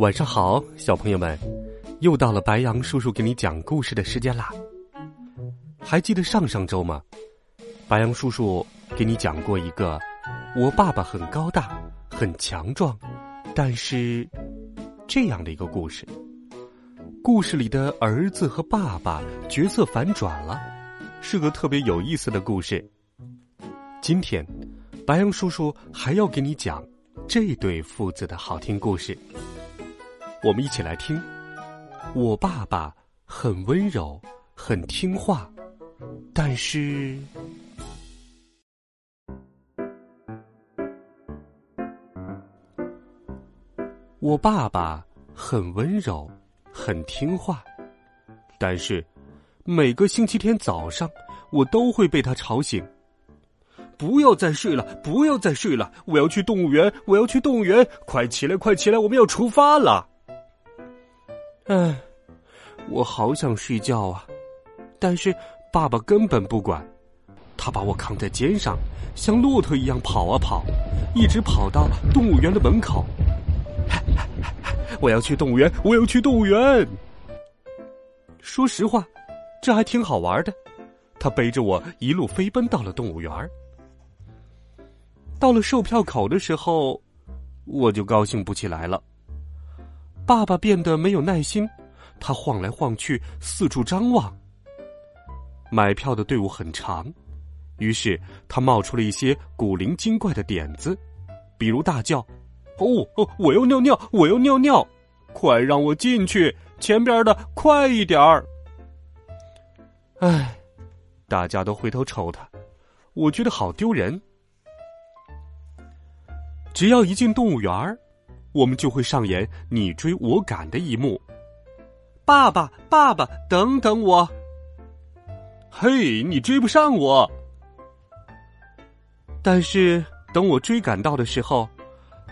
晚上好，小朋友们，又到了白羊叔叔给你讲故事的时间啦。还记得上上周吗？白羊叔叔给你讲过一个，我爸爸很高大，很强壮，但是这样的一个故事。故事里的儿子和爸爸角色反转了，是个特别有意思的故事。今天，白羊叔叔还要给你讲这对父子的好听故事。我们一起来听。我爸爸很温柔，很听话，但是，我爸爸很温柔，很听话，但是每个星期天早上，我都会被他吵醒。不要再睡了，不要再睡了！我要去动物园，我要去动物园！快起来，快起来，我们要出发了！唉，我好想睡觉啊，但是爸爸根本不管，他把我扛在肩上，像骆驼一样跑啊跑，一直跑到动物园的门口。我要去动物园，我要去动物园。说实话，这还挺好玩的。他背着我一路飞奔到了动物园。到了售票口的时候，我就高兴不起来了。爸爸变得没有耐心，他晃来晃去，四处张望。买票的队伍很长，于是他冒出了一些古灵精怪的点子，比如大叫：“哦哦，我要尿尿，我要尿尿，快让我进去！前边的快一点儿！”唉，大家都回头瞅他，我觉得好丢人。只要一进动物园儿。我们就会上演你追我赶的一幕。爸爸，爸爸，等等我！嘿，你追不上我。但是等我追赶到的时候，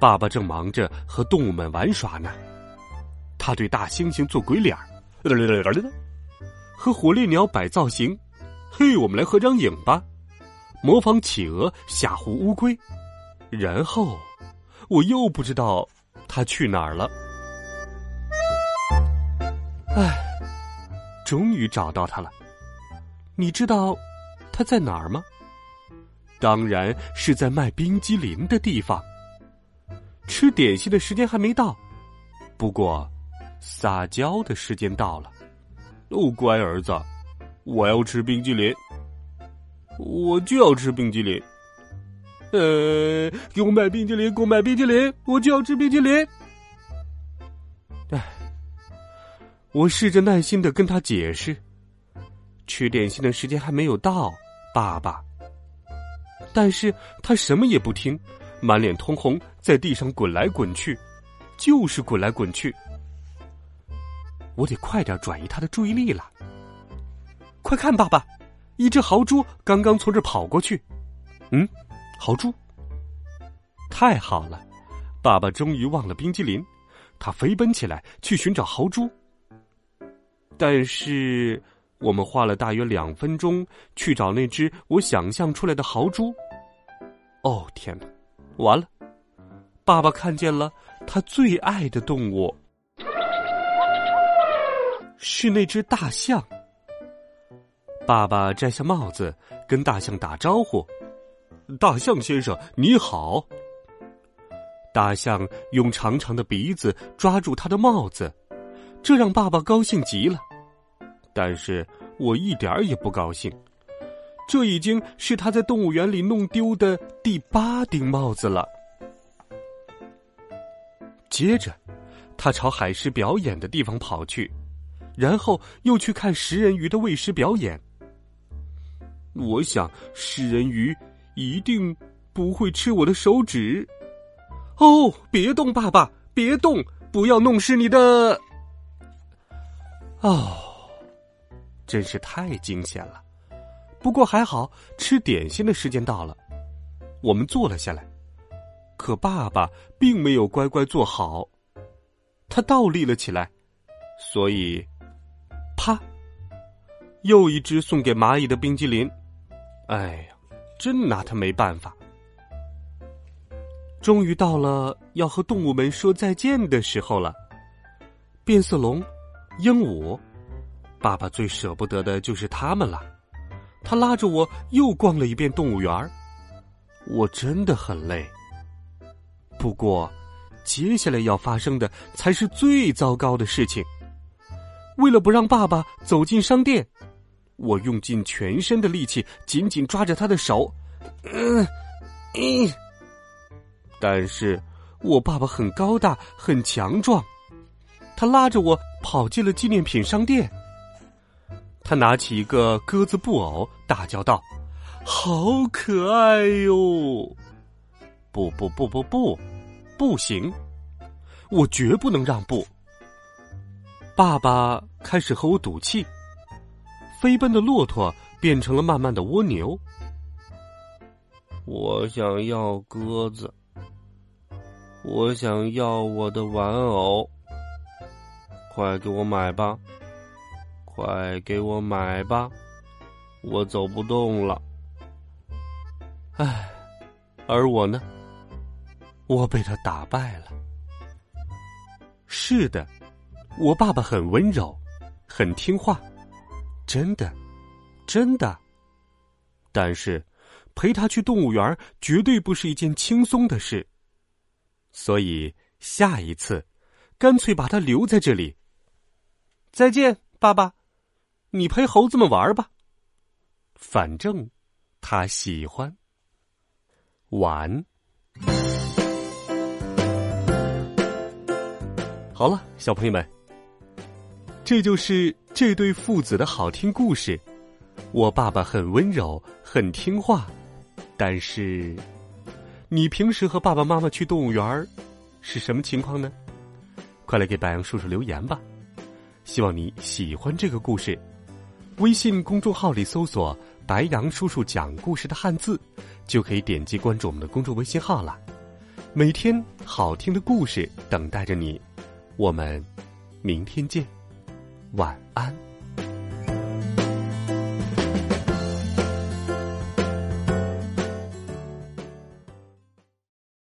爸爸正忙着和动物们玩耍呢。他对大猩猩做鬼脸儿，和火烈鸟摆造型。嘿，我们来合张影吧！模仿企鹅吓唬乌龟，然后我又不知道。他去哪儿了？唉，终于找到他了。你知道他在哪儿吗？当然是在卖冰激凌的地方。吃点心的时间还没到，不过撒娇的时间到了。哦，乖儿子，我要吃冰激凌，我就要吃冰激凌。呃，给我买冰淇淋，给我买冰淇淋，我就要吃冰淇淋。唉，我试着耐心的跟他解释，吃点心的时间还没有到，爸爸。但是他什么也不听，满脸通红，在地上滚来滚去，就是滚来滚去。我得快点转移他的注意力了。快看，爸爸，一只豪猪刚刚从这跑过去。嗯。豪猪，太好了！爸爸终于忘了冰激凌，他飞奔起来去寻找豪猪。但是我们花了大约两分钟去找那只我想象出来的豪猪。哦天哪，完了！爸爸看见了他最爱的动物，是那只大象。爸爸摘下帽子，跟大象打招呼。大象先生，你好。大象用长长的鼻子抓住他的帽子，这让爸爸高兴极了。但是我一点儿也不高兴，这已经是他在动物园里弄丢的第八顶帽子了。接着，他朝海狮表演的地方跑去，然后又去看食人鱼的喂食表演。我想，食人鱼。一定不会吃我的手指，哦，别动，爸爸，别动，不要弄湿你的。哦，真是太惊险了。不过还好，吃点心的时间到了，我们坐了下来。可爸爸并没有乖乖坐好，他倒立了起来，所以，啪，又一只送给蚂蚁的冰激凌。哎，真拿他没办法。终于到了要和动物们说再见的时候了。变色龙、鹦鹉，爸爸最舍不得的就是他们了。他拉着我又逛了一遍动物园我真的很累。不过，接下来要发生的才是最糟糕的事情。为了不让爸爸走进商店，我用尽全身的力气紧紧抓着他的手。嗯，嗯。但是我爸爸很高大，很强壮，他拉着我跑进了纪念品商店。他拿起一个鸽子布偶，大叫道：“好可爱哟！”不不不不不，不行！我绝不能让步。爸爸开始和我赌气。飞奔的骆驼变成了慢慢的蜗牛。我想要鸽子。我想要我的玩偶，快给我买吧！快给我买吧！我走不动了。唉，而我呢？我被他打败了。是的，我爸爸很温柔，很听话，真的，真的。但是，陪他去动物园绝对不是一件轻松的事。所以下一次，干脆把他留在这里。再见，爸爸，你陪猴子们玩吧。反正他喜欢玩。好了，小朋友们，这就是这对父子的好听故事。我爸爸很温柔，很听话，但是。你平时和爸爸妈妈去动物园儿是什么情况呢？快来给白杨叔叔留言吧！希望你喜欢这个故事。微信公众号里搜索“白杨叔叔讲故事”的汉字，就可以点击关注我们的公众微信号了。每天好听的故事等待着你，我们明天见，晚安。